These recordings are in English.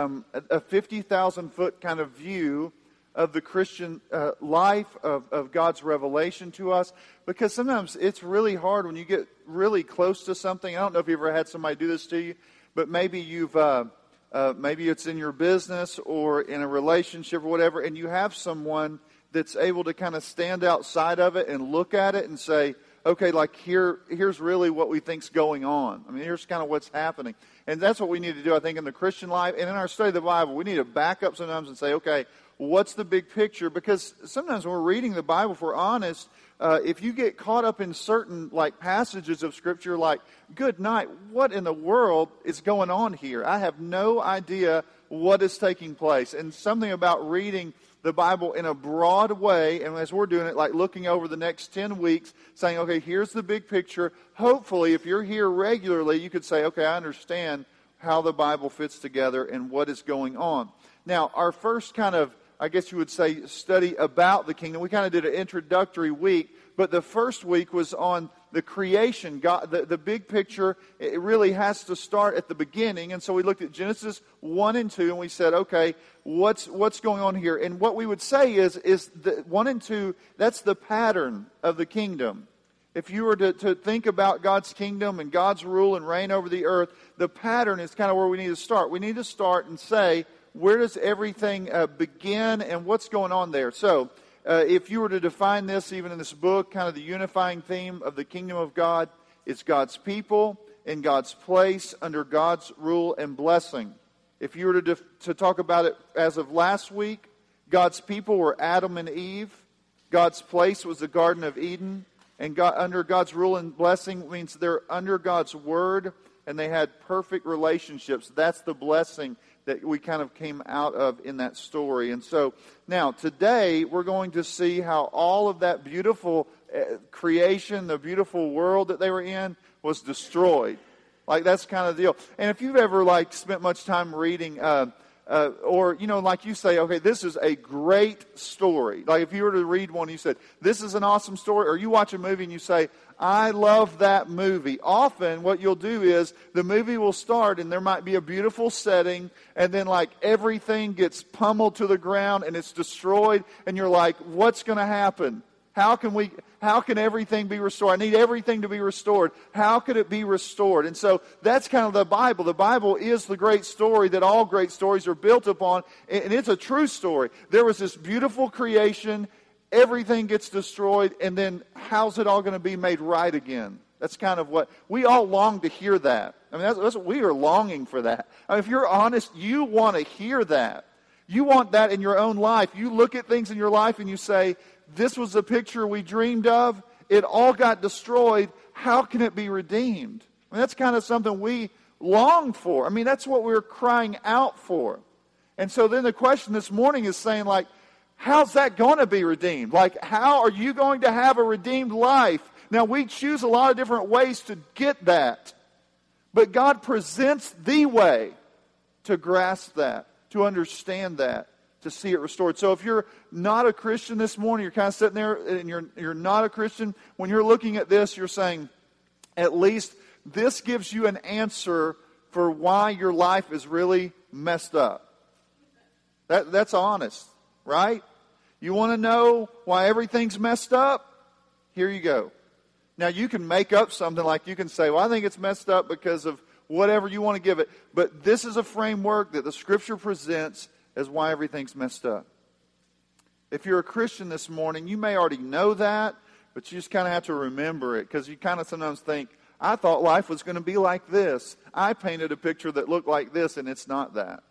um, a 50,000 foot kind of view of the Christian uh, life, of, of God's revelation to us, because sometimes it's really hard when you get really close to something. I don't know if you've ever had somebody do this to you, but maybe you've. Uh, uh, maybe it's in your business or in a relationship or whatever, and you have someone that's able to kind of stand outside of it and look at it and say, okay, like here, here's really what we think's going on. I mean, here's kind of what's happening. And that's what we need to do, I think, in the Christian life and in our study of the Bible. We need to back up sometimes and say, okay, what's the big picture? Because sometimes when we're reading the Bible, if we're honest, uh, if you get caught up in certain like passages of Scripture, like "Good night," what in the world is going on here? I have no idea what is taking place. And something about reading the Bible in a broad way, and as we're doing it, like looking over the next 10 weeks, saying, okay, here's the big picture. Hopefully, if you're here regularly, you could say, okay, I understand how the Bible fits together and what is going on. Now, our first kind of I guess you would say, study about the kingdom. We kind of did an introductory week, but the first week was on the creation. God, the, the big picture, it really has to start at the beginning. And so we looked at Genesis 1 and 2, and we said, okay, what's, what's going on here? And what we would say is, is that 1 and 2, that's the pattern of the kingdom. If you were to, to think about God's kingdom and God's rule and reign over the earth, the pattern is kind of where we need to start. We need to start and say, where does everything uh, begin and what's going on there? So, uh, if you were to define this, even in this book, kind of the unifying theme of the kingdom of God, it's God's people in God's place under God's rule and blessing. If you were to, def- to talk about it as of last week, God's people were Adam and Eve. God's place was the Garden of Eden. And God, under God's rule and blessing means they're under God's word and they had perfect relationships. That's the blessing that we kind of came out of in that story. And so now, today, we're going to see how all of that beautiful uh, creation, the beautiful world that they were in, was destroyed. Like, that's kind of the deal. And if you've ever, like, spent much time reading, uh, uh, or, you know, like you say, okay, this is a great story. Like if you were to read one, you said, this is an awesome story, or you watch a movie and you say, I love that movie. Often what you'll do is the movie will start and there might be a beautiful setting and then like everything gets pummeled to the ground and it's destroyed and you're like, what's going to happen? How can we, how can everything be restored? I need everything to be restored. How could it be restored? And so that's kind of the Bible. The Bible is the great story that all great stories are built upon, and it's a true story. There was this beautiful creation, everything gets destroyed, and then how's it all going to be made right again? That's kind of what we all long to hear that. I mean, that's, that's what we are longing for that. I mean, if you're honest, you want to hear that. You want that in your own life. You look at things in your life and you say, this was the picture we dreamed of. It all got destroyed. How can it be redeemed? I mean, that's kind of something we long for. I mean, that's what we're crying out for. And so then the question this morning is saying, like, how's that going to be redeemed? Like, how are you going to have a redeemed life? Now, we choose a lot of different ways to get that. But God presents the way to grasp that, to understand that to see it restored. So if you're not a Christian this morning, you're kind of sitting there and you're, you're not a Christian, when you're looking at this, you're saying, at least this gives you an answer for why your life is really messed up. That, that's honest, right? You want to know why everything's messed up? Here you go. Now, you can make up something like you can say, well, I think it's messed up because of whatever you want to give it. But this is a framework that the Scripture presents as why everything's messed up. If you're a Christian this morning, you may already know that, but you just kind of have to remember it because you kind of sometimes think, I thought life was going to be like this. I painted a picture that looked like this, and it's not that.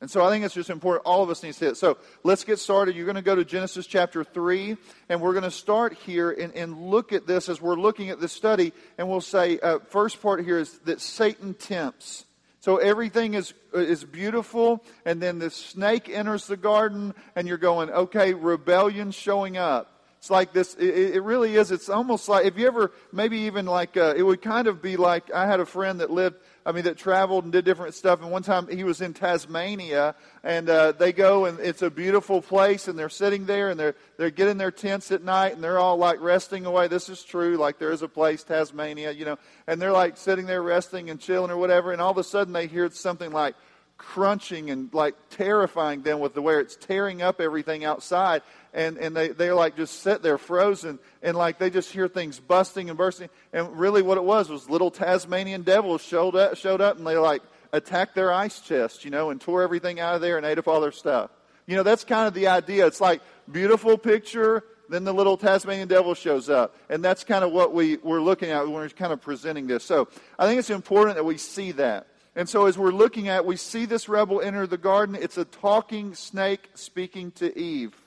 And so I think it's just important. All of us need to see it. So let's get started. You're going to go to Genesis chapter 3, and we're going to start here and, and look at this as we're looking at this study. And we'll say, uh, first part here is that Satan tempts. So everything is, is beautiful, and then the snake enters the garden, and you're going, okay, rebellion showing up. It's like this, it, it really is. It's almost like, if you ever, maybe even like, uh, it would kind of be like, I had a friend that lived I mean, that traveled and did different stuff. And one time he was in Tasmania, and uh, they go, and it's a beautiful place, and they're sitting there, and they're they're getting their tents at night, and they're all like resting away. This is true. Like there is a place, Tasmania, you know, and they're like sitting there resting and chilling or whatever. And all of a sudden they hear something like crunching and like terrifying them with the way it's tearing up everything outside. And, and they, they like just sit there frozen and like they just hear things busting and bursting. And really what it was was little Tasmanian devils showed up, showed up and they like attacked their ice chest, you know, and tore everything out of there and ate up all their stuff. You know, that's kind of the idea. It's like beautiful picture, then the little Tasmanian devil shows up. And that's kind of what we, we're looking at when we're kind of presenting this. So I think it's important that we see that. And so as we're looking at, we see this rebel enter the garden. It's a talking snake speaking to Eve.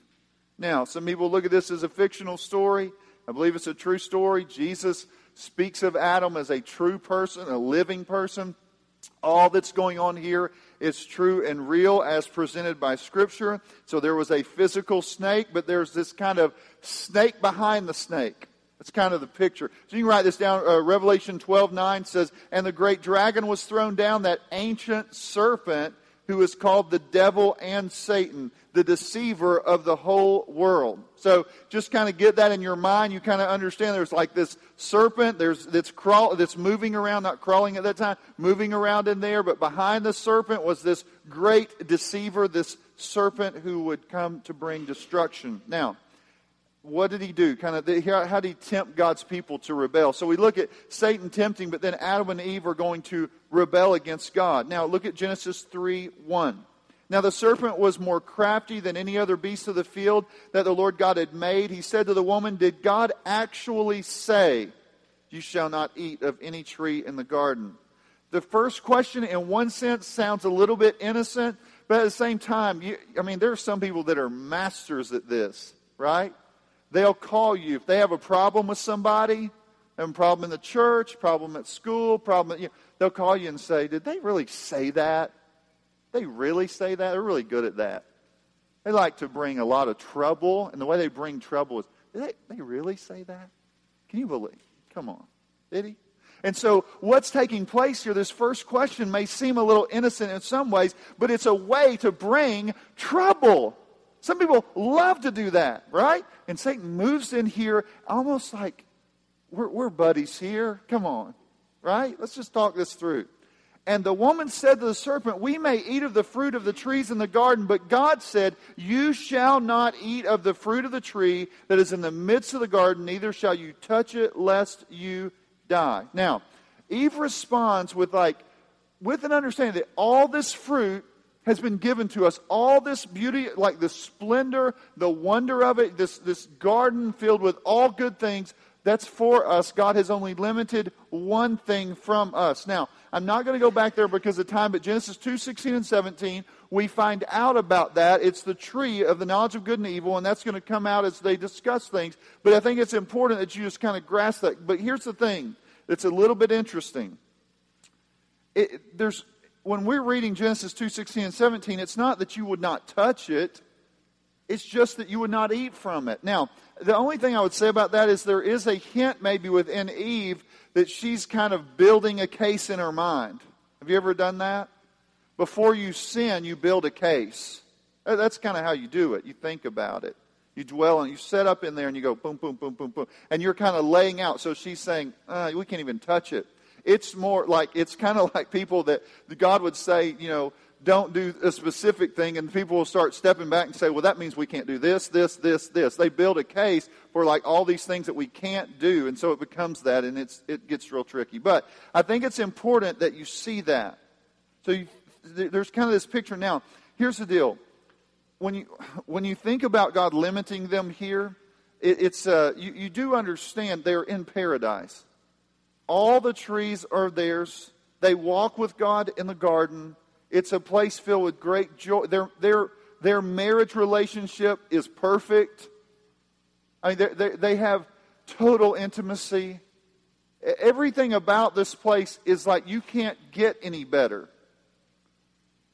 Now, some people look at this as a fictional story. I believe it's a true story. Jesus speaks of Adam as a true person, a living person. All that's going on here is true and real as presented by Scripture. So there was a physical snake, but there's this kind of snake behind the snake. That's kind of the picture. So you can write this down. Uh, Revelation 12 9 says, And the great dragon was thrown down, that ancient serpent who is called the devil and Satan, the deceiver of the whole world. So just kind of get that in your mind. You kind of understand there's like this serpent there's that's crawl that's moving around, not crawling at that time, moving around in there, but behind the serpent was this great deceiver, this serpent who would come to bring destruction. Now, what did he do? Kind of, how did he tempt God's people to rebel? So we look at Satan tempting, but then Adam and Eve are going to rebel against God. Now look at Genesis 3 1. Now the serpent was more crafty than any other beast of the field that the Lord God had made. He said to the woman, Did God actually say, You shall not eat of any tree in the garden? The first question, in one sense, sounds a little bit innocent, but at the same time, you, I mean, there are some people that are masters at this, right? They'll call you. If they have a problem with somebody, have a problem in the church, problem at school, problem, you know, they'll call you and say, Did they really say that? They really say that? They're really good at that. They like to bring a lot of trouble, and the way they bring trouble is, did they, they really say that? Can you believe? Come on. Did he? And so, what's taking place here, this first question may seem a little innocent in some ways, but it's a way to bring trouble. Some people love to do that, right? And Satan moves in here almost like we're, we're buddies here. Come on, right? Let's just talk this through. And the woman said to the serpent, We may eat of the fruit of the trees in the garden, but God said, You shall not eat of the fruit of the tree that is in the midst of the garden, neither shall you touch it, lest you die. Now, Eve responds with like, with an understanding that all this fruit has been given to us. All this beauty, like the splendor, the wonder of it, this, this garden filled with all good things, that's for us. God has only limited one thing from us. Now, I'm not going to go back there because of time, but Genesis 2 16 and 17, we find out about that. It's the tree of the knowledge of good and evil, and that's going to come out as they discuss things. But I think it's important that you just kind of grasp that. But here's the thing that's a little bit interesting. It, there's when we're reading Genesis 2 16 and 17, it's not that you would not touch it, it's just that you would not eat from it. Now, the only thing I would say about that is there is a hint maybe within Eve that she's kind of building a case in her mind. Have you ever done that? Before you sin, you build a case. That's kind of how you do it. You think about it. You dwell on it. You set up in there and you go boom, boom, boom, boom, boom. And you're kind of laying out. So she's saying, uh, we can't even touch it. It's more like, it's kind of like people that God would say, you know, don't do a specific thing, and people will start stepping back and say, well, that means we can't do this, this, this, this. They build a case for like all these things that we can't do, and so it becomes that, and it's, it gets real tricky. But I think it's important that you see that. So you, there's kind of this picture now. Here's the deal. When you, when you think about God limiting them here, it, it's, uh, you, you do understand they're in paradise. All the trees are theirs. They walk with God in the garden. It's a place filled with great joy. Their, their, their marriage relationship is perfect. I mean, they, they have total intimacy. Everything about this place is like you can't get any better.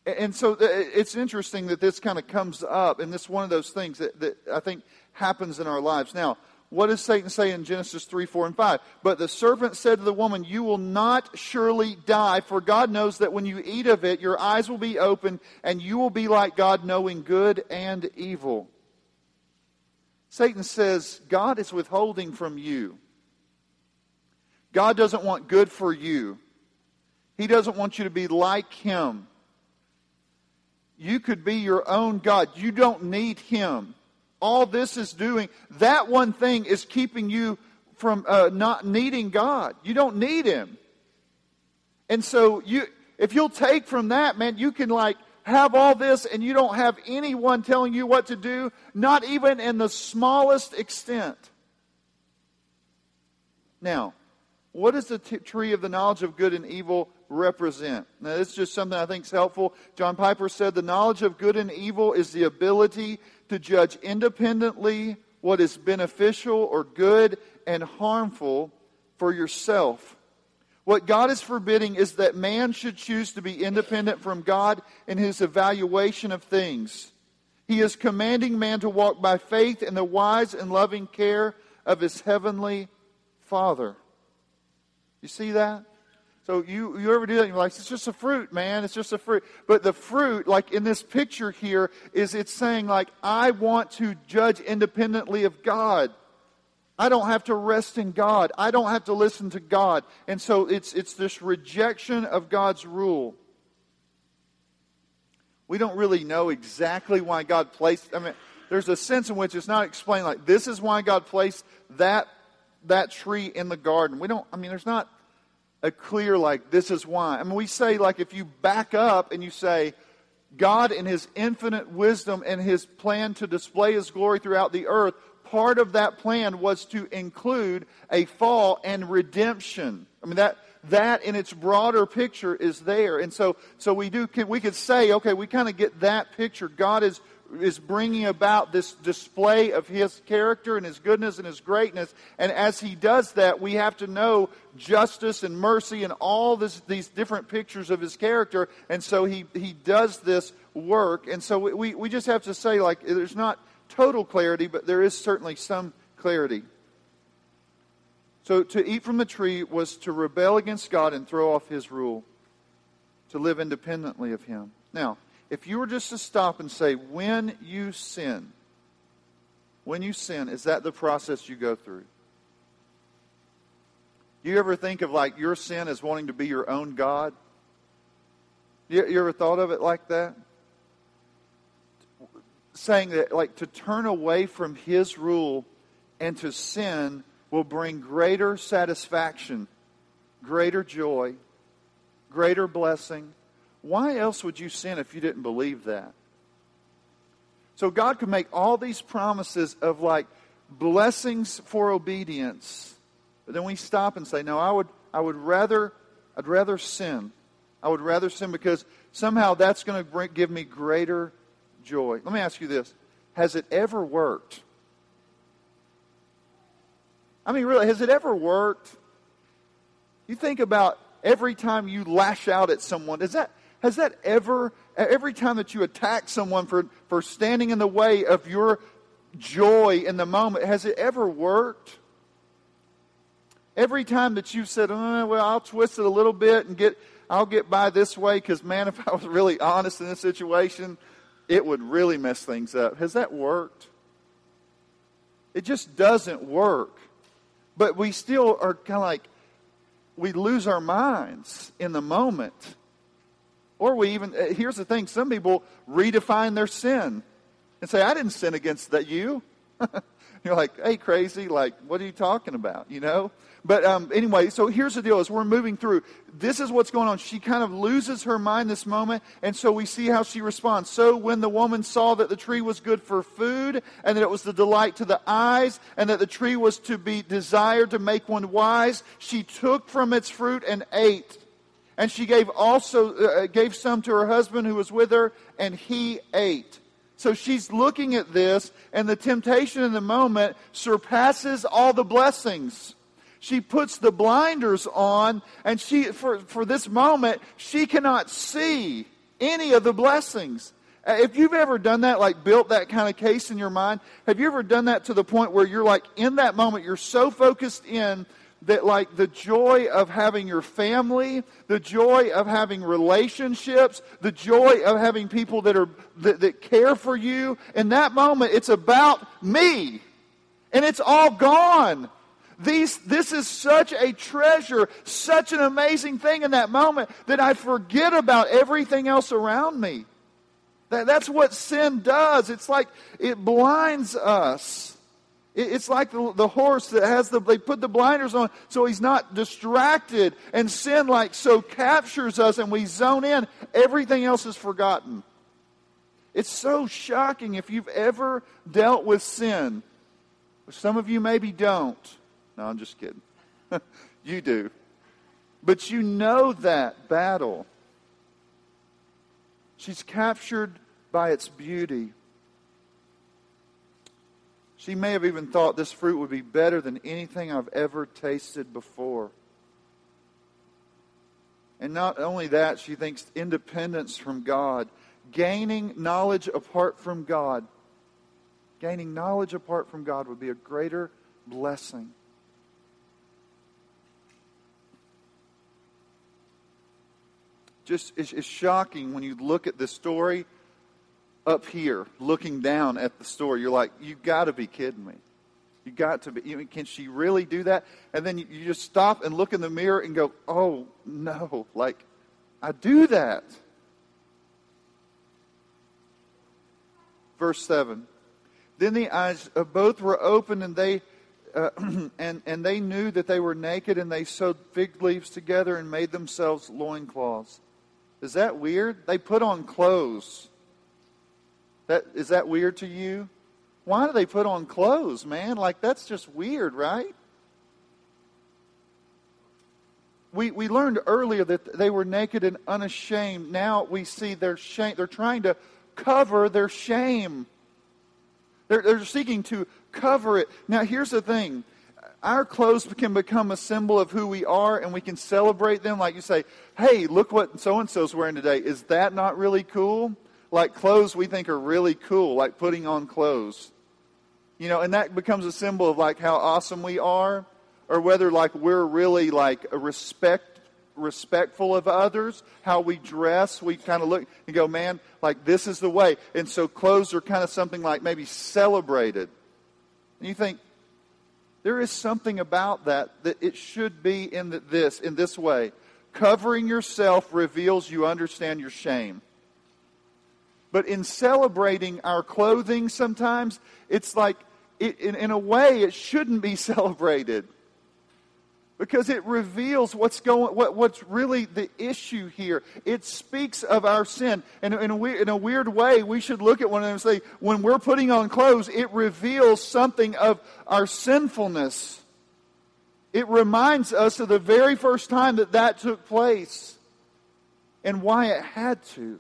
And so it's interesting that this kind of comes up, and this is one of those things that, that I think happens in our lives. Now, what does Satan say in Genesis 3, 4, and 5? But the serpent said to the woman, You will not surely die, for God knows that when you eat of it, your eyes will be open, and you will be like God, knowing good and evil. Satan says, God is withholding from you. God doesn't want good for you. He doesn't want you to be like him. you could be your own God. You don't need Him. All this is doing, that one thing is keeping you from uh, not needing God. You don't need Him. And so you, if you'll take from that, man, you can like have all this and you don't have anyone telling you what to do, not even in the smallest extent. Now, what does the t- tree of the knowledge of good and evil represent? Now, this is just something I think is helpful. John Piper said the knowledge of good and evil is the ability to judge independently what is beneficial or good and harmful for yourself. What God is forbidding is that man should choose to be independent from God in his evaluation of things. He is commanding man to walk by faith in the wise and loving care of his heavenly Father. You see that? So you, you ever do that? You're like, it's just a fruit, man. It's just a fruit. But the fruit, like in this picture here, is it's saying like, I want to judge independently of God. I don't have to rest in God. I don't have to listen to God. And so it's, it's this rejection of God's rule. We don't really know exactly why God placed, I mean, there's a sense in which it's not explained like this is why God placed that, that tree in the garden. We don't, I mean, there's not a clear, like, this is why. I mean, we say, like, if you back up and you say, God, in His infinite wisdom and His plan to display His glory throughout the earth, part of that plan was to include a fall and redemption. I mean, that, that in its broader picture is there. And so, so we do, we could say, okay, we kind of get that picture. God is is bringing about this display of his character and his goodness and his greatness. And as he does that, we have to know justice and mercy and all this, these different pictures of his character. And so he, he does this work. And so we, we just have to say, like, there's not total clarity, but there is certainly some clarity. So to eat from the tree was to rebel against God and throw off his rule, to live independently of him. Now, if you were just to stop and say, when you sin, when you sin, is that the process you go through? Do you ever think of like your sin as wanting to be your own God? You, you ever thought of it like that? Saying that like to turn away from His rule and to sin will bring greater satisfaction, greater joy, greater blessing, why else would you sin if you didn't believe that? So God could make all these promises of like blessings for obedience, but then we stop and say, "No, I would I would rather I'd rather sin. I would rather sin because somehow that's going to give me greater joy." Let me ask you this: Has it ever worked? I mean, really, has it ever worked? You think about every time you lash out at someone, is that has that ever, every time that you attack someone for, for standing in the way of your joy in the moment, has it ever worked? Every time that you've said, oh, well, I'll twist it a little bit and get, I'll get by this way because, man, if I was really honest in this situation, it would really mess things up. Has that worked? It just doesn't work. But we still are kind of like, we lose our minds in the moment. Or we even, uh, here's the thing some people redefine their sin and say, I didn't sin against that you. You're like, hey, crazy, like, what are you talking about, you know? But um, anyway, so here's the deal as we're moving through, this is what's going on. She kind of loses her mind this moment, and so we see how she responds. So when the woman saw that the tree was good for food, and that it was the delight to the eyes, and that the tree was to be desired to make one wise, she took from its fruit and ate. And she gave also uh, gave some to her husband who was with her, and he ate. So she's looking at this, and the temptation in the moment surpasses all the blessings. She puts the blinders on, and she for, for this moment, she cannot see any of the blessings. Uh, if you've ever done that, like built that kind of case in your mind, have you ever done that to the point where you're like, in that moment, you're so focused in that like the joy of having your family, the joy of having relationships, the joy of having people that are that, that care for you, in that moment it's about me. And it's all gone. These, this is such a treasure, such an amazing thing in that moment that I forget about everything else around me. That, that's what sin does. It's like it blinds us. It, it's like the, the horse that has the, they put the blinders on so he's not distracted. And sin, like, so captures us and we zone in. Everything else is forgotten. It's so shocking if you've ever dealt with sin. Some of you maybe don't. No, I'm just kidding. you do. But you know that battle. She's captured by its beauty. She may have even thought this fruit would be better than anything I've ever tasted before. And not only that, she thinks independence from God, gaining knowledge apart from God. Gaining knowledge apart from God would be a greater blessing. just it's, it's shocking when you look at this story up here, looking down at the store, You're like, you got to be kidding me. You got to be. You can she really do that? And then you, you just stop and look in the mirror and go, oh no, like I do that. Verse seven. Then the eyes of both were opened, and they uh, and and they knew that they were naked, and they sewed fig leaves together and made themselves loincloths. Is that weird? They put on clothes. That is that weird to you? Why do they put on clothes, man? Like that's just weird, right? We, we learned earlier that they were naked and unashamed. Now we see their shame. They're trying to cover their shame. They're, they're seeking to cover it. Now, here's the thing our clothes can become a symbol of who we are and we can celebrate them. Like you say, hey, look what so and so's wearing today. Is that not really cool? Like clothes we think are really cool, like putting on clothes. You know, and that becomes a symbol of like how awesome we are, or whether like we're really like respect respectful of others, how we dress, we kind of look and go, man, like this is the way. And so clothes are kind of something like maybe celebrated. And you think, there is something about that that it should be in this in this way. Covering yourself reveals you understand your shame. But in celebrating our clothing, sometimes it's like, it, in, in a way, it shouldn't be celebrated. Because it reveals what's going what, what's really the issue here. It speaks of our sin. And in a, weird, in a weird way we should look at one another and say when we're putting on clothes it reveals something of our sinfulness. It reminds us of the very first time that that took place and why it had to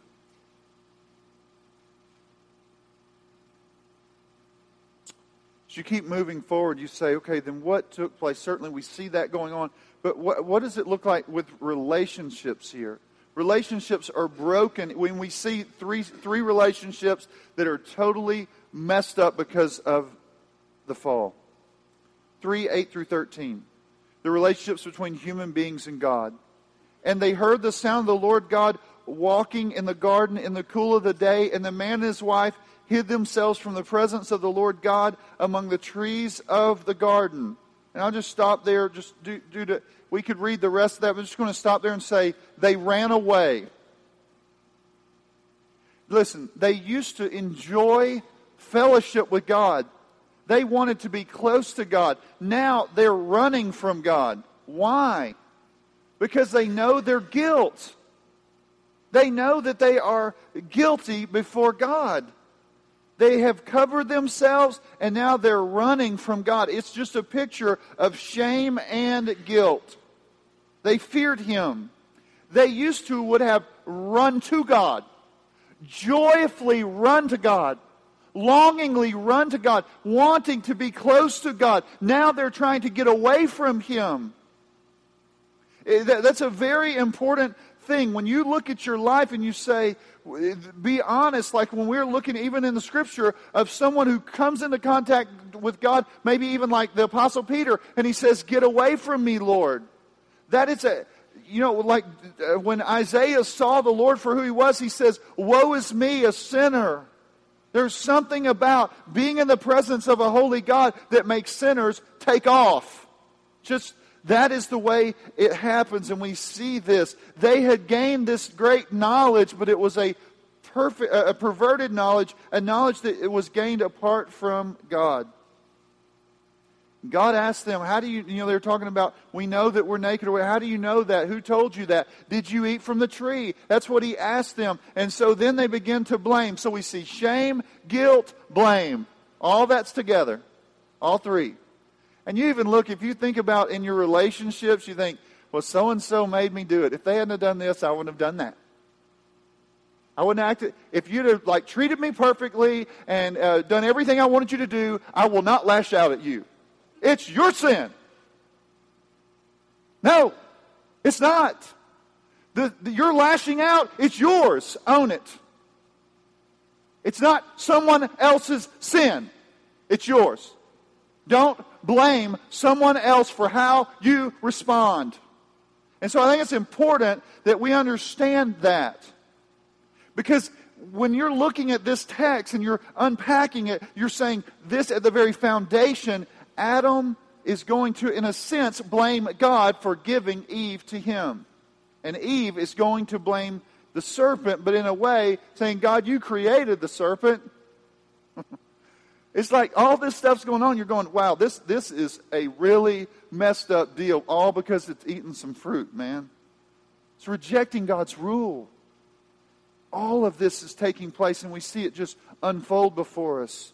you keep moving forward, you say, okay, then what took place? Certainly we see that going on, but what, what does it look like with relationships here? Relationships are broken when we see three, three relationships that are totally messed up because of the fall. 3 8 through 13. The relationships between human beings and God. And they heard the sound of the Lord God walking in the garden in the cool of the day, and the man and his wife hid themselves from the presence of the Lord God among the trees of the garden. And I'll just stop there. Just do, do to, we could read the rest of that. I'm just going to stop there and say they ran away. Listen, they used to enjoy fellowship with God. They wanted to be close to God. Now they're running from God. Why? Because they know their guilt. They know that they are guilty before God. They have covered themselves and now they're running from God. It's just a picture of shame and guilt. They feared Him. They used to would have run to God, joyfully run to God, longingly run to God, wanting to be close to God. Now they're trying to get away from Him. Eh, that's a very important thing. When you look at your life and you say, be honest, like when we're looking even in the scripture of someone who comes into contact with God, maybe even like the Apostle Peter, and he says, Get away from me, Lord. That is a, you know, like uh, when Isaiah saw the Lord for who he was, he says, Woe is me, a sinner. There's something about being in the presence of a holy God that makes sinners take off. Just that is the way it happens, and we see this. They had gained this great knowledge, but it was a perfect, a perverted knowledge, a knowledge that it was gained apart from God. God asked them, How do you, you know, they're talking about, we know that we're naked. How do you know that? Who told you that? Did you eat from the tree? That's what he asked them. And so then they begin to blame. So we see shame, guilt, blame. All that's together. All three. And you even look, if you think about in your relationships, you think, well, so and so made me do it. If they hadn't have done this, I wouldn't have done that. I wouldn't act. If you'd have like treated me perfectly and uh, done everything I wanted you to do, I will not lash out at you. It's your sin. No, it's not. The, the, you're lashing out. It's yours. Own it. It's not someone else's sin. It's yours. Don't blame someone else for how you respond. And so I think it's important that we understand that. Because when you're looking at this text and you're unpacking it, you're saying this at the very foundation, Adam is going to, in a sense, blame God for giving Eve to him. And Eve is going to blame the serpent, but in a way, saying, God, you created the serpent. it's like all this stuff's going on. You're going, wow, this, this is a really messed up deal, all because it's eating some fruit, man. It's rejecting God's rule. All of this is taking place, and we see it just unfold before us.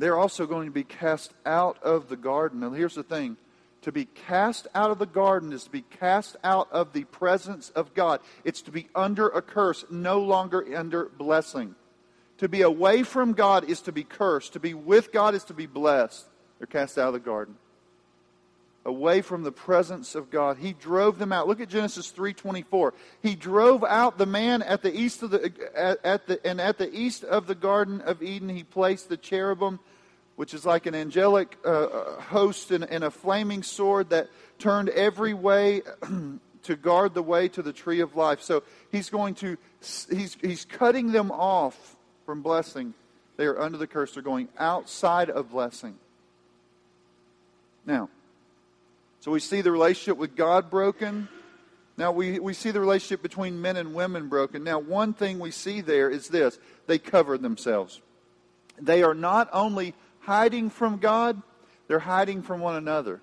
They're also going to be cast out of the garden. Now, here's the thing to be cast out of the garden is to be cast out of the presence of God. It's to be under a curse, no longer under blessing. To be away from God is to be cursed. To be with God is to be blessed. They're cast out of the garden. Away from the presence of God. He drove them out. Look at Genesis 3:24. He drove out the man at the east of the at, at the and at the east of the garden of Eden he placed the cherubim which is like an angelic uh, uh host and, and, a flaming sword that turned every way to guard the way to the tree of life. So he's going to, he's, he's cutting them off from blessing. They are under the curse. They're going outside of blessing. Now, so we see the relationship with God broken. Now we, we see the relationship between men and women broken. Now, one thing we see there is this they cover themselves. They are not only hiding from God, they're hiding from one another.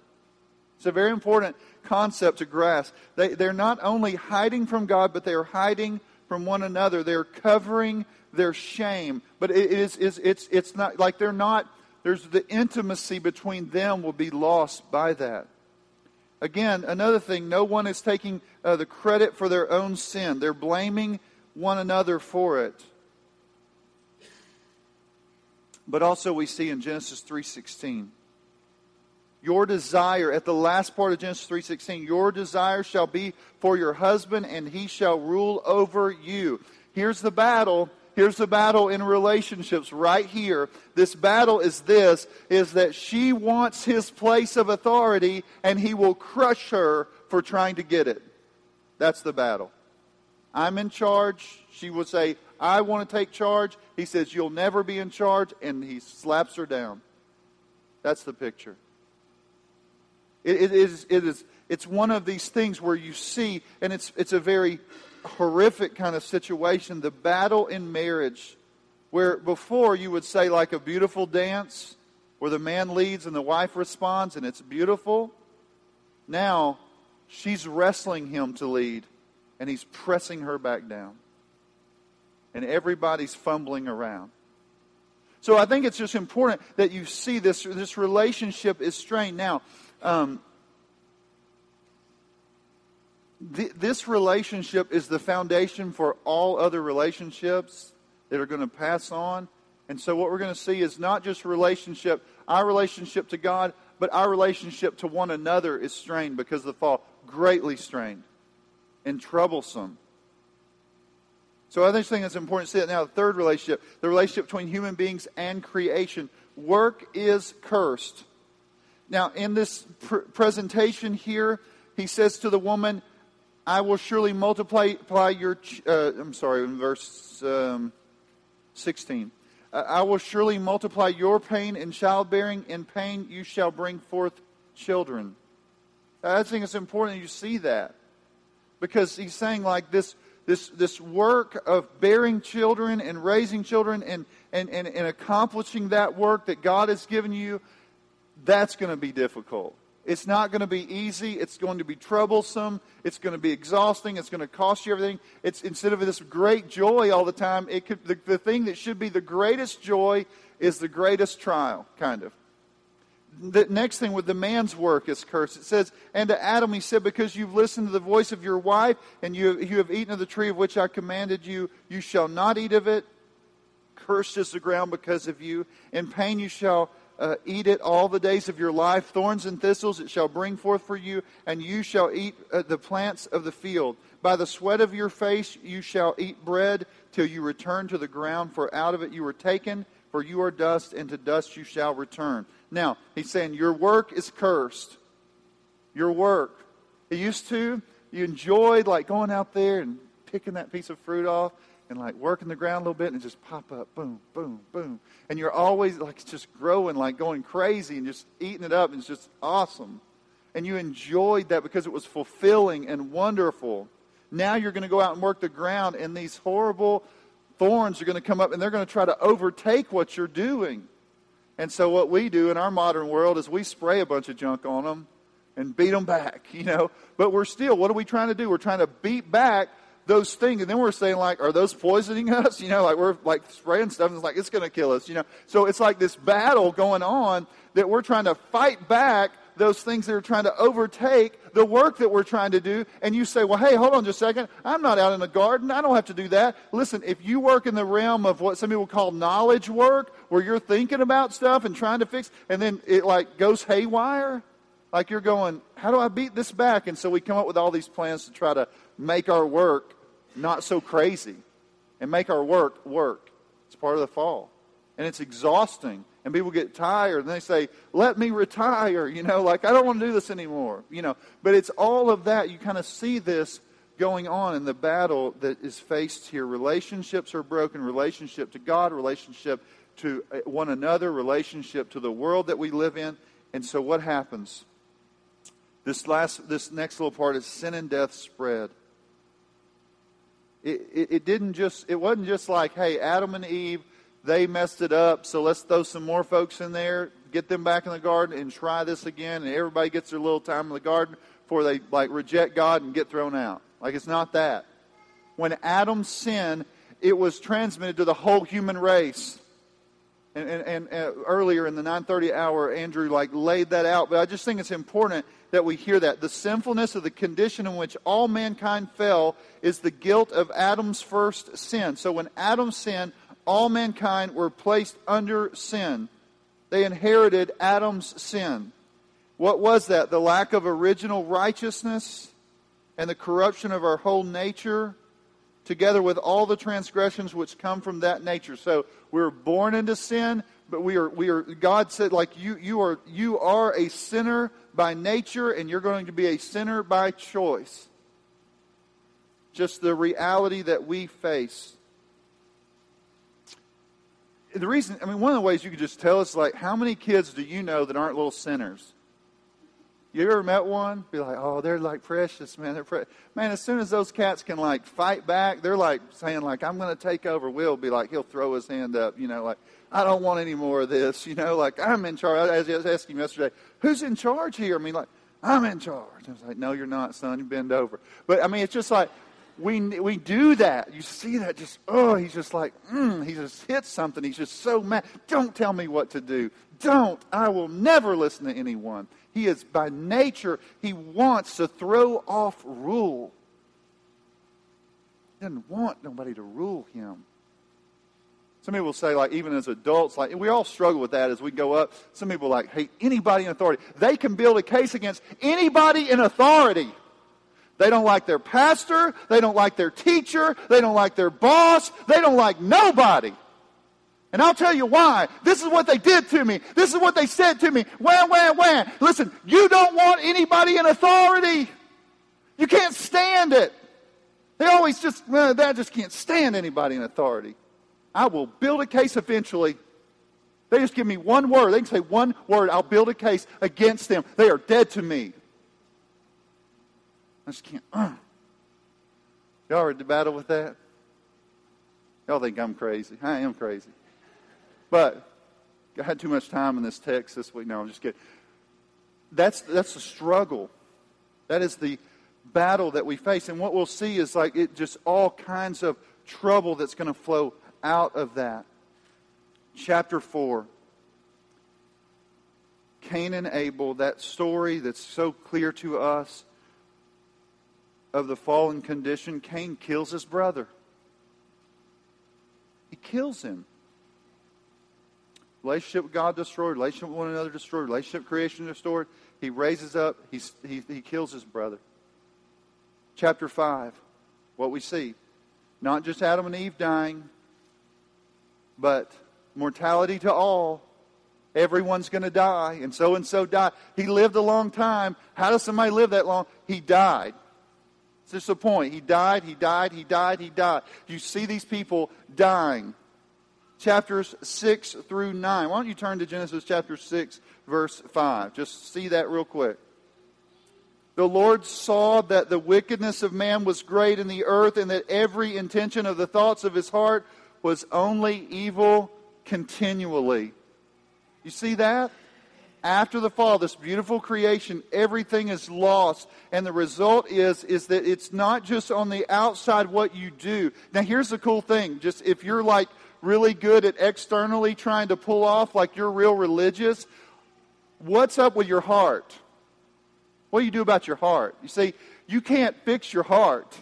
It's a very important concept to grasp. They, they're not only hiding from God, but they are hiding from one another. They're covering their shame. But it is, it's, it's, it's not like they're not, there's the intimacy between them will be lost by that. Again, another thing, no one is taking uh, the credit for their own sin. They're blaming one another for it. But also we see in Genesis 3:16 your desire at the last part of Genesis 3:16 your desire shall be for your husband and he shall rule over you. Here's the battle. Here's the battle in relationships right here. This battle is this is that she wants his place of authority and he will crush her for trying to get it. That's the battle. I'm in charge. She will say, I want to take charge. He says, You'll never be in charge, and he slaps her down. That's the picture. It, it is, it is, it's one of these things where you see, and it's, it's a very horrific kind of situation the battle in marriage, where before you would say, like a beautiful dance, where the man leads and the wife responds, and it's beautiful. Now, she's wrestling him to lead, and he's pressing her back down and everybody's fumbling around. So I think it's just important that you see this, this relationship is strained. Now, um, th- this relationship is the foundation for all other relationships that are going to pass on. And so what we're going to see is not just relationship, our relationship to God, but our relationship to one another is strained because of the fall. Greatly strained and troublesome. So I think it's important to see that now. The third relationship, the relationship between human beings and creation. Work is cursed. Now, in this pr- presentation here, he says to the woman, I will surely multiply your, uh, I'm sorry, in verse um, 16. Uh, I will surely multiply your pain in childbearing. In pain you shall bring forth children. I think it's important you see that. Because he's saying, like, this this, this work of bearing children and raising children and, and, and, and accomplishing that work that God has given you, that's going to be difficult. It's not going to be easy. It's going to be troublesome. It's going to be exhausting. It's going to cost you everything. It's instead of this great joy all the time, it could, the, the thing that should be the greatest joy is the greatest trial, kind of. The next thing with the man's work is cursed. It says, And to Adam he said, Because you've listened to the voice of your wife, and you, you have eaten of the tree of which I commanded you, you shall not eat of it. Cursed is the ground because of you. In pain you shall uh, eat it all the days of your life. Thorns and thistles it shall bring forth for you, and you shall eat uh, the plants of the field. By the sweat of your face you shall eat bread till you return to the ground, for out of it you were taken, for you are dust, and to dust you shall return. Now, he's saying, Your work is cursed. Your work. He used to, you enjoyed like going out there and picking that piece of fruit off and like working the ground a little bit and just pop up, boom, boom, boom. And you're always like just growing, like going crazy and just eating it up. And it's just awesome. And you enjoyed that because it was fulfilling and wonderful. Now you're going to go out and work the ground, and these horrible thorns are going to come up and they're going to try to overtake what you're doing. And so what we do in our modern world is we spray a bunch of junk on them and beat them back, you know. But we're still, what are we trying to do? We're trying to beat back those things. And then we're saying, like, are those poisoning us? You know, like we're like spraying stuff and it's like, it's going to kill us, you know. So it's like this battle going on that we're trying to fight back those things that are trying to overtake the work that we're trying to do. And you say, well, hey, hold on just a second. I'm not out in the garden. I don't have to do that. Listen, if you work in the realm of what some people call knowledge work, where you're thinking about stuff and trying to fix, and then it like goes haywire, like you're going, how do I beat this back? And so we come up with all these plans to try to make our work not so crazy and make our work work. It's part of the fall. And it's exhausting. And people get tired and they say, let me retire. You know, like, I don't want to do this anymore. You know, but it's all of that. You kind of see this going on in the battle that is faced here. Relationships are broken, relationship to God, relationship to uh, one another, relationship to the world that we live in. And so what happens? This last, this next little part is sin and death spread it, it, it didn't just, it wasn't just like, hey, Adam and Eve, they messed it up, so let's throw some more folks in there, get them back in the garden, and try this again, and everybody gets their little time in the garden before they like reject God and get thrown out. Like it's not that. When Adam sinned, it was transmitted to the whole human race. And, and, and uh, earlier in the 9:30 hour, Andrew like laid that out. But I just think it's important that we hear that. The sinfulness of the condition in which all mankind fell is the guilt of Adam's first sin. So when Adam sinned, all mankind were placed under sin. They inherited Adam's sin. What was that? The lack of original righteousness and the corruption of our whole nature, together with all the transgressions which come from that nature. So we're born into sin, but we are we are God said like you you are you are a sinner by nature and you're going to be a sinner by choice. Just the reality that we face. The reason, I mean, one of the ways you could just tell us, like, how many kids do you know that aren't little sinners? You ever met one? Be like, oh, they're like precious, man. They're pre-. man. As soon as those cats can like fight back, they're like saying like, I'm going to take over. Will be like, he'll throw his hand up, you know, like, I don't want any more of this, you know, like I'm in charge. I was asking yesterday, who's in charge here? I mean, like, I'm in charge. I was like, no, you're not, son. You bend over. But I mean, it's just like we we do that. You see that? Just oh, he's just like, mm, he just hits something. He's just so mad. Don't tell me what to do. Don't. I will never listen to anyone. He is by nature, he wants to throw off rule. He doesn't want nobody to rule him. Some people say, like, even as adults, like, we all struggle with that as we go up. Some people like hate anybody in authority. They can build a case against anybody in authority. They don't like their pastor. They don't like their teacher. They don't like their boss. They don't like nobody. And I'll tell you why. This is what they did to me. This is what they said to me. Wham, wham, wham. Listen, you don't want anybody in authority. You can't stand it. They always just, well, they just can't stand anybody in authority. I will build a case eventually. They just give me one word. They can say one word. I'll build a case against them. They are dead to me. I just can't. Uh. Y'all ever battle with that? Y'all think I'm crazy. I am crazy. But I had too much time in this text this week. No, I'm just kidding. That's, that's the struggle. That is the battle that we face. And what we'll see is like it just all kinds of trouble that's going to flow out of that. Chapter 4. Cain and Abel, that story that's so clear to us of the fallen condition, Cain kills his brother. He kills him. Relationship with God destroyed, relationship with one another destroyed, relationship creation destroyed. He raises up, he's, he, he kills his brother. Chapter 5, what we see. Not just Adam and Eve dying, but mortality to all. Everyone's going to die, and so and so died. He lived a long time. How does somebody live that long? He died. It's just the point. He died, he died, he died, he died. You see these people dying. Chapters 6 through 9. Why don't you turn to Genesis chapter 6, verse 5? Just see that real quick. The Lord saw that the wickedness of man was great in the earth, and that every intention of the thoughts of his heart was only evil continually. You see that? After the fall, this beautiful creation, everything is lost. And the result is, is that it's not just on the outside what you do. Now here's the cool thing. Just if you're like really good at externally trying to pull off like you're real religious, what's up with your heart? What do you do about your heart? You see, you can't fix your heart.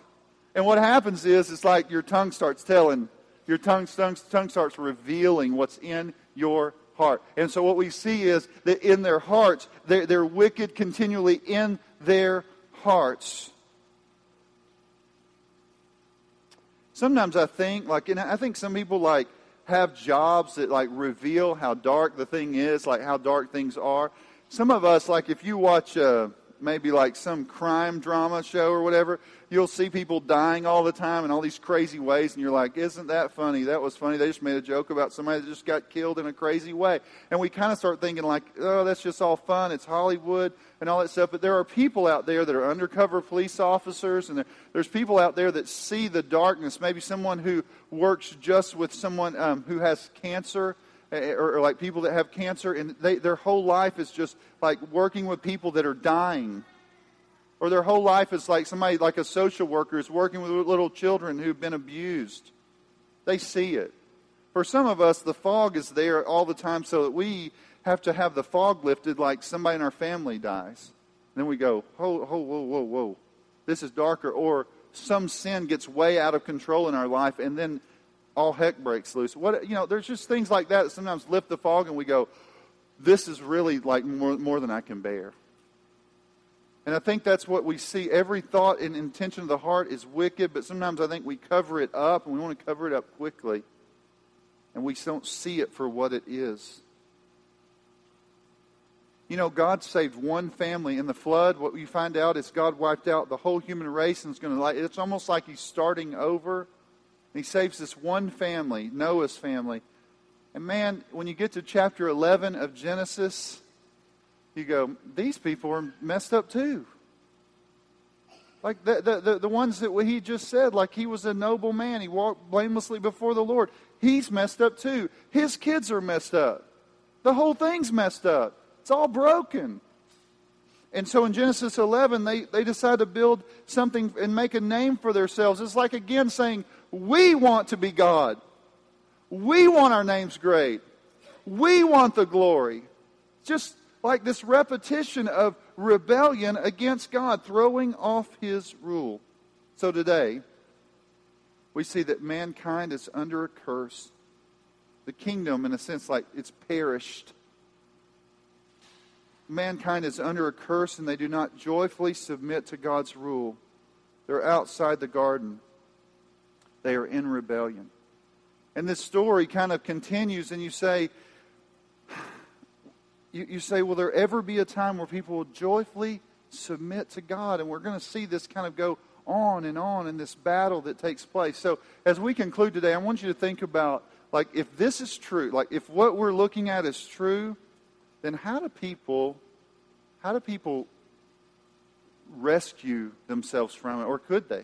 And what happens is, it's like your tongue starts telling, your tongue, tongue, tongue starts revealing what's in your heart. And so what we see is that in their hearts, they're, they're wicked continually in their hearts. Sometimes I think, like, and I think some people, like, have jobs that, like, reveal how dark the thing is, like, how dark things are. Some of us, like, if you watch, uh, maybe like some crime drama show or whatever, you'll see people dying all the time in all these crazy ways, and you're like, isn't that funny? That was funny. They just made a joke about somebody that just got killed in a crazy way. And we kind of start thinking, like, oh, that's just all fun. It's Hollywood and all that stuff. But there are people out there that are undercover police officers, and there, there's people out there that see the darkness. Maybe someone who works just with someone um, who has cancer Eh, or, or, like people that have cancer, and they, their whole life is just like working with people that are dying. Or their whole life is like somebody, like a social worker, is working with little children who've been abused. They see it. For some of us, the fog is there all the time so that we have to have the fog lifted like somebody in our family dies. And then we go, whoa, whoa, whoa, whoa, whoa. This is darker. Or some sin gets way out of control in our life, and then all heck breaks loose. What you know, there's just things like that that sometimes lift the fog, and we go, "This is really like more, more than I can bear." And I think that's what we see. Every thought and intention of the heart is wicked, but sometimes I think we cover it up, and we want to cover it up quickly, and we don't see it for what it is. You know, God saved one family in the flood. What we find out is God wiped out the whole human race, and it's going to like it's almost like He's starting over. He saves this one family, Noah's family. And man, when you get to chapter 11 of Genesis, you go, these people are messed up too. Like the, the, the, the, ones that he just said, like he was a noble man. He walked blamelessly before the Lord. He's messed up too. His kids are messed up. The whole thing's messed up. It's all broken. And so in Genesis 11, they, they decide to build something and make a name for themselves. It's like, again, saying, we want to be God. We want our names great. We want the glory. Just like this repetition of rebellion against God, throwing off his rule. So today, we see that mankind is under a curse. The kingdom, in a sense, like it's perished. Mankind is under a curse and they do not joyfully submit to God's rule. They're outside the garden. They are in rebellion. And this story kind of continues, and you say, you, you say, will there ever be a time where people will joyfully submit to God? And we're going to see this kind of go on and on in this battle that takes place. So as we conclude today, I want you to think about, like, if this is true, like, if what we're looking at is true, then how do people, how do people rescue themselves from it, or could they?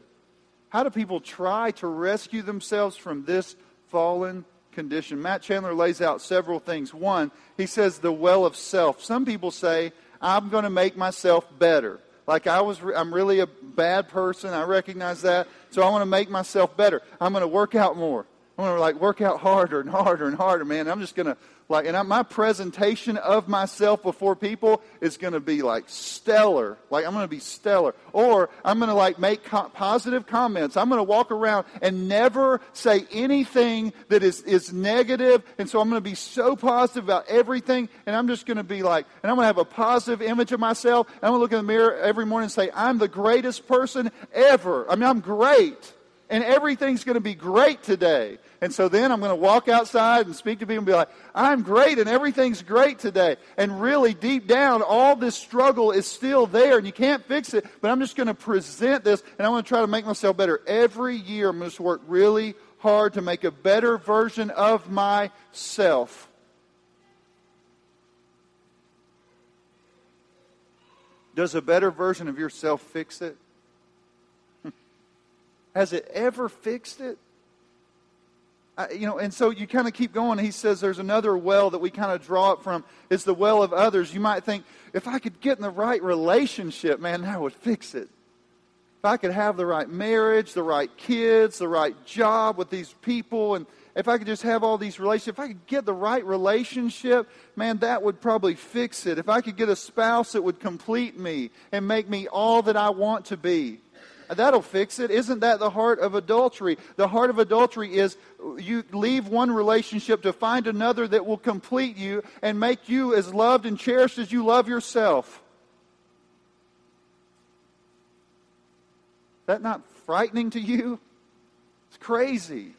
How do people try to rescue themselves from this fallen condition? Matt Chandler lays out several things. One, he says the well of self. Some people say, I'm going to make myself better. Like I was, I'm really a bad person. I recognize that. So I want to make myself better. I'm going to work out more. I'm going to like work out harder and harder and harder, man. I'm just going to like, and I, my presentation of myself before people is going to be like stellar. Like, I'm going to be stellar. Or I'm going to like make co- positive comments. I'm going to walk around and never say anything that is, is negative. And so I'm going to be so positive about everything. And I'm just going to be like, and I'm going to have a positive image of myself. And I'm going to look in the mirror every morning and say, I'm the greatest person ever. I mean, I'm great. And everything's going to be great today. And so then I'm going to walk outside and speak to people and be like, I'm great and everything's great today. And really, deep down, all this struggle is still there and you can't fix it. But I'm just going to present this and I'm going to try to make myself better. Every year, I'm going to work really hard to make a better version of myself. Does a better version of yourself fix it? Has it ever fixed it? You know, and so you kind of keep going. He says there's another well that we kind of draw it from. It's the well of others. You might think, if I could get in the right relationship, man, that would fix it. If I could have the right marriage, the right kids, the right job with these people, and if I could just have all these relationships, if I could get the right relationship, man, that would probably fix it. If I could get a spouse that would complete me and make me all that I want to be. That'll fix it. Isn't that the heart of adultery? The heart of adultery is you leave one relationship to find another that will complete you and make you as loved and cherished as you love yourself. That not frightening to you? It's crazy.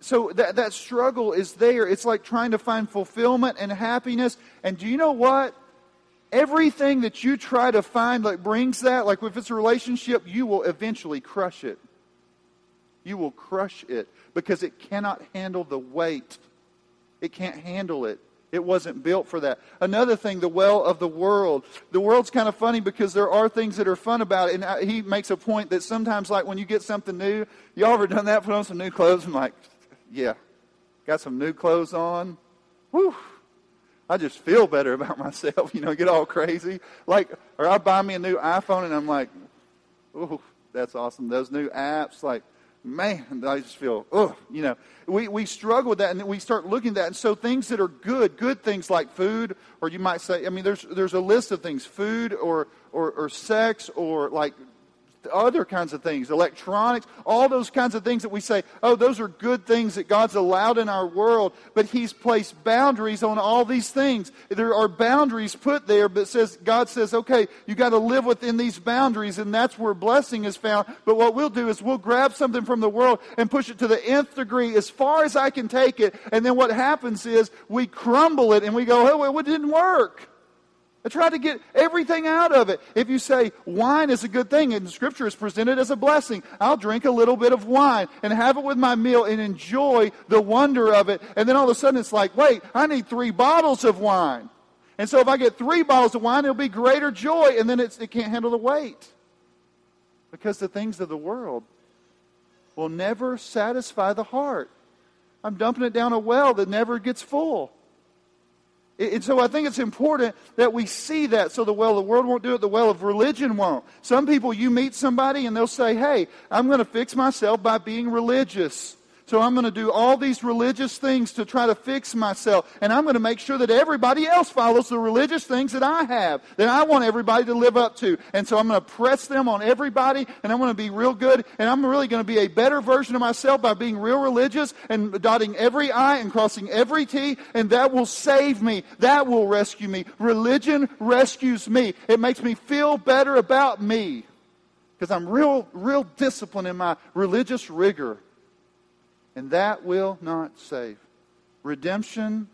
So that, that struggle is there. It's like trying to find fulfillment and happiness. And do you know what? Everything that you try to find that brings that, like if it's a relationship, you will eventually crush it. You will crush it because it cannot handle the weight. It can't handle it. It wasn't built for that. Another thing, the well of the world. The world's kind of funny because there are things that are fun about it. And he makes a point that sometimes, like when you get something new, y'all ever done that? Put on some new clothes. I'm like, yeah, got some new clothes on. Whew, I just feel better about myself, you know, get all crazy. Like, or I buy me a new iPhone and I'm like, oh, that's awesome. Those new apps, like, man, I just feel, oh, you know, we, we struggle with that and we start looking at that. And so things that are good, good things like food, or you might say, I mean, there's, there's a list of things, food or, or, or sex or like other kinds of things, electronics, all those kinds of things that we say, oh, those are good things that God's allowed in our world, but He's placed boundaries on all these things. There are boundaries put there, but says God says, okay, you got to live within these boundaries, and that's where blessing is found. But what we'll do is we'll grab something from the world and push it to the nth degree as far as I can take it, and then what happens is we crumble it and we go, oh, well, it didn't work. I try to get everything out of it. If you say wine is a good thing and Scripture is presented as a blessing, I'll drink a little bit of wine and have it with my meal and enjoy the wonder of it. And then all of a sudden it's like, wait, I need three bottles of wine. And so if I get three bottles of wine, it'll be greater joy. And then it can't handle the weight. Because the things of the world will never satisfy the heart. I'm dumping it down a well that never gets full. And so I think it's important that we see that so the well of the world won't do it, the well of religion won't. Some people, you meet somebody and they'll say, hey, I'm going to fix myself by being religious. So I'm going to do all these religious things to try to fix myself. And I'm going to make sure that everybody else follows the religious things that I have, that I want everybody to live up to. And so I'm going to press them on everybody, and I'm going to be real good. And I'm really going to be a better version of myself by being real religious and dotting every I and crossing every T. And that will save me. That will rescue me. Religion rescues me. It makes me feel better about me because I'm real, real disciplined in my religious rigor and that will not save. Redemption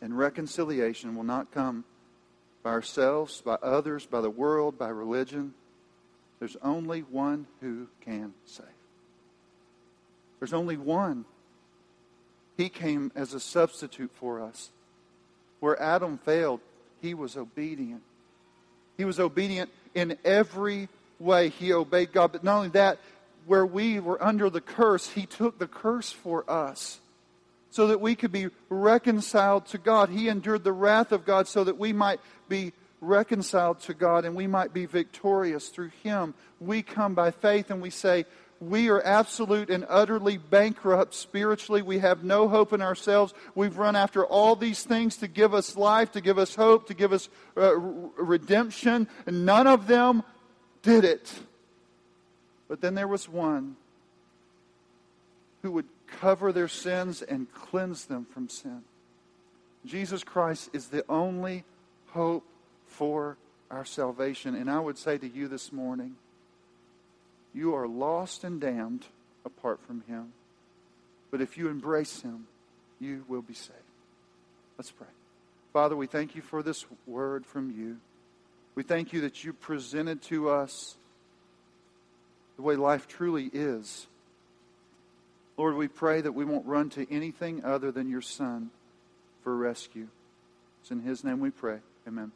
and reconciliation will not come by ourselves, by others, by the world, by religion. There's only one who can save. There's only one. He came as a substitute for us. Where Adam failed, he was obedient. He was obedient in every way. He obeyed God. But not only that, where we were under the curse, he took the curse for us so that we could be reconciled to God. He endured the wrath of God so that we might be reconciled to God and we might be victorious through him. We come by faith and we say, we are absolute and utterly bankrupt spiritually. We have no hope in ourselves. We've run after all these things to give us life, to give us hope, to give us uh, redemption, and none of them did it. But then there was one who would cover their sins and cleanse them from sin. Jesus Christ is the only hope for our salvation. And I would say to you this morning, you are lost and damned apart from him. But if you embrace him, you will be saved. Let's pray. Father, we thank you for this word from you. We thank you that you presented to us the way life truly is. Lord, we pray that we won't run to anything other than your Son for rescue. It's in his name we pray. Amen.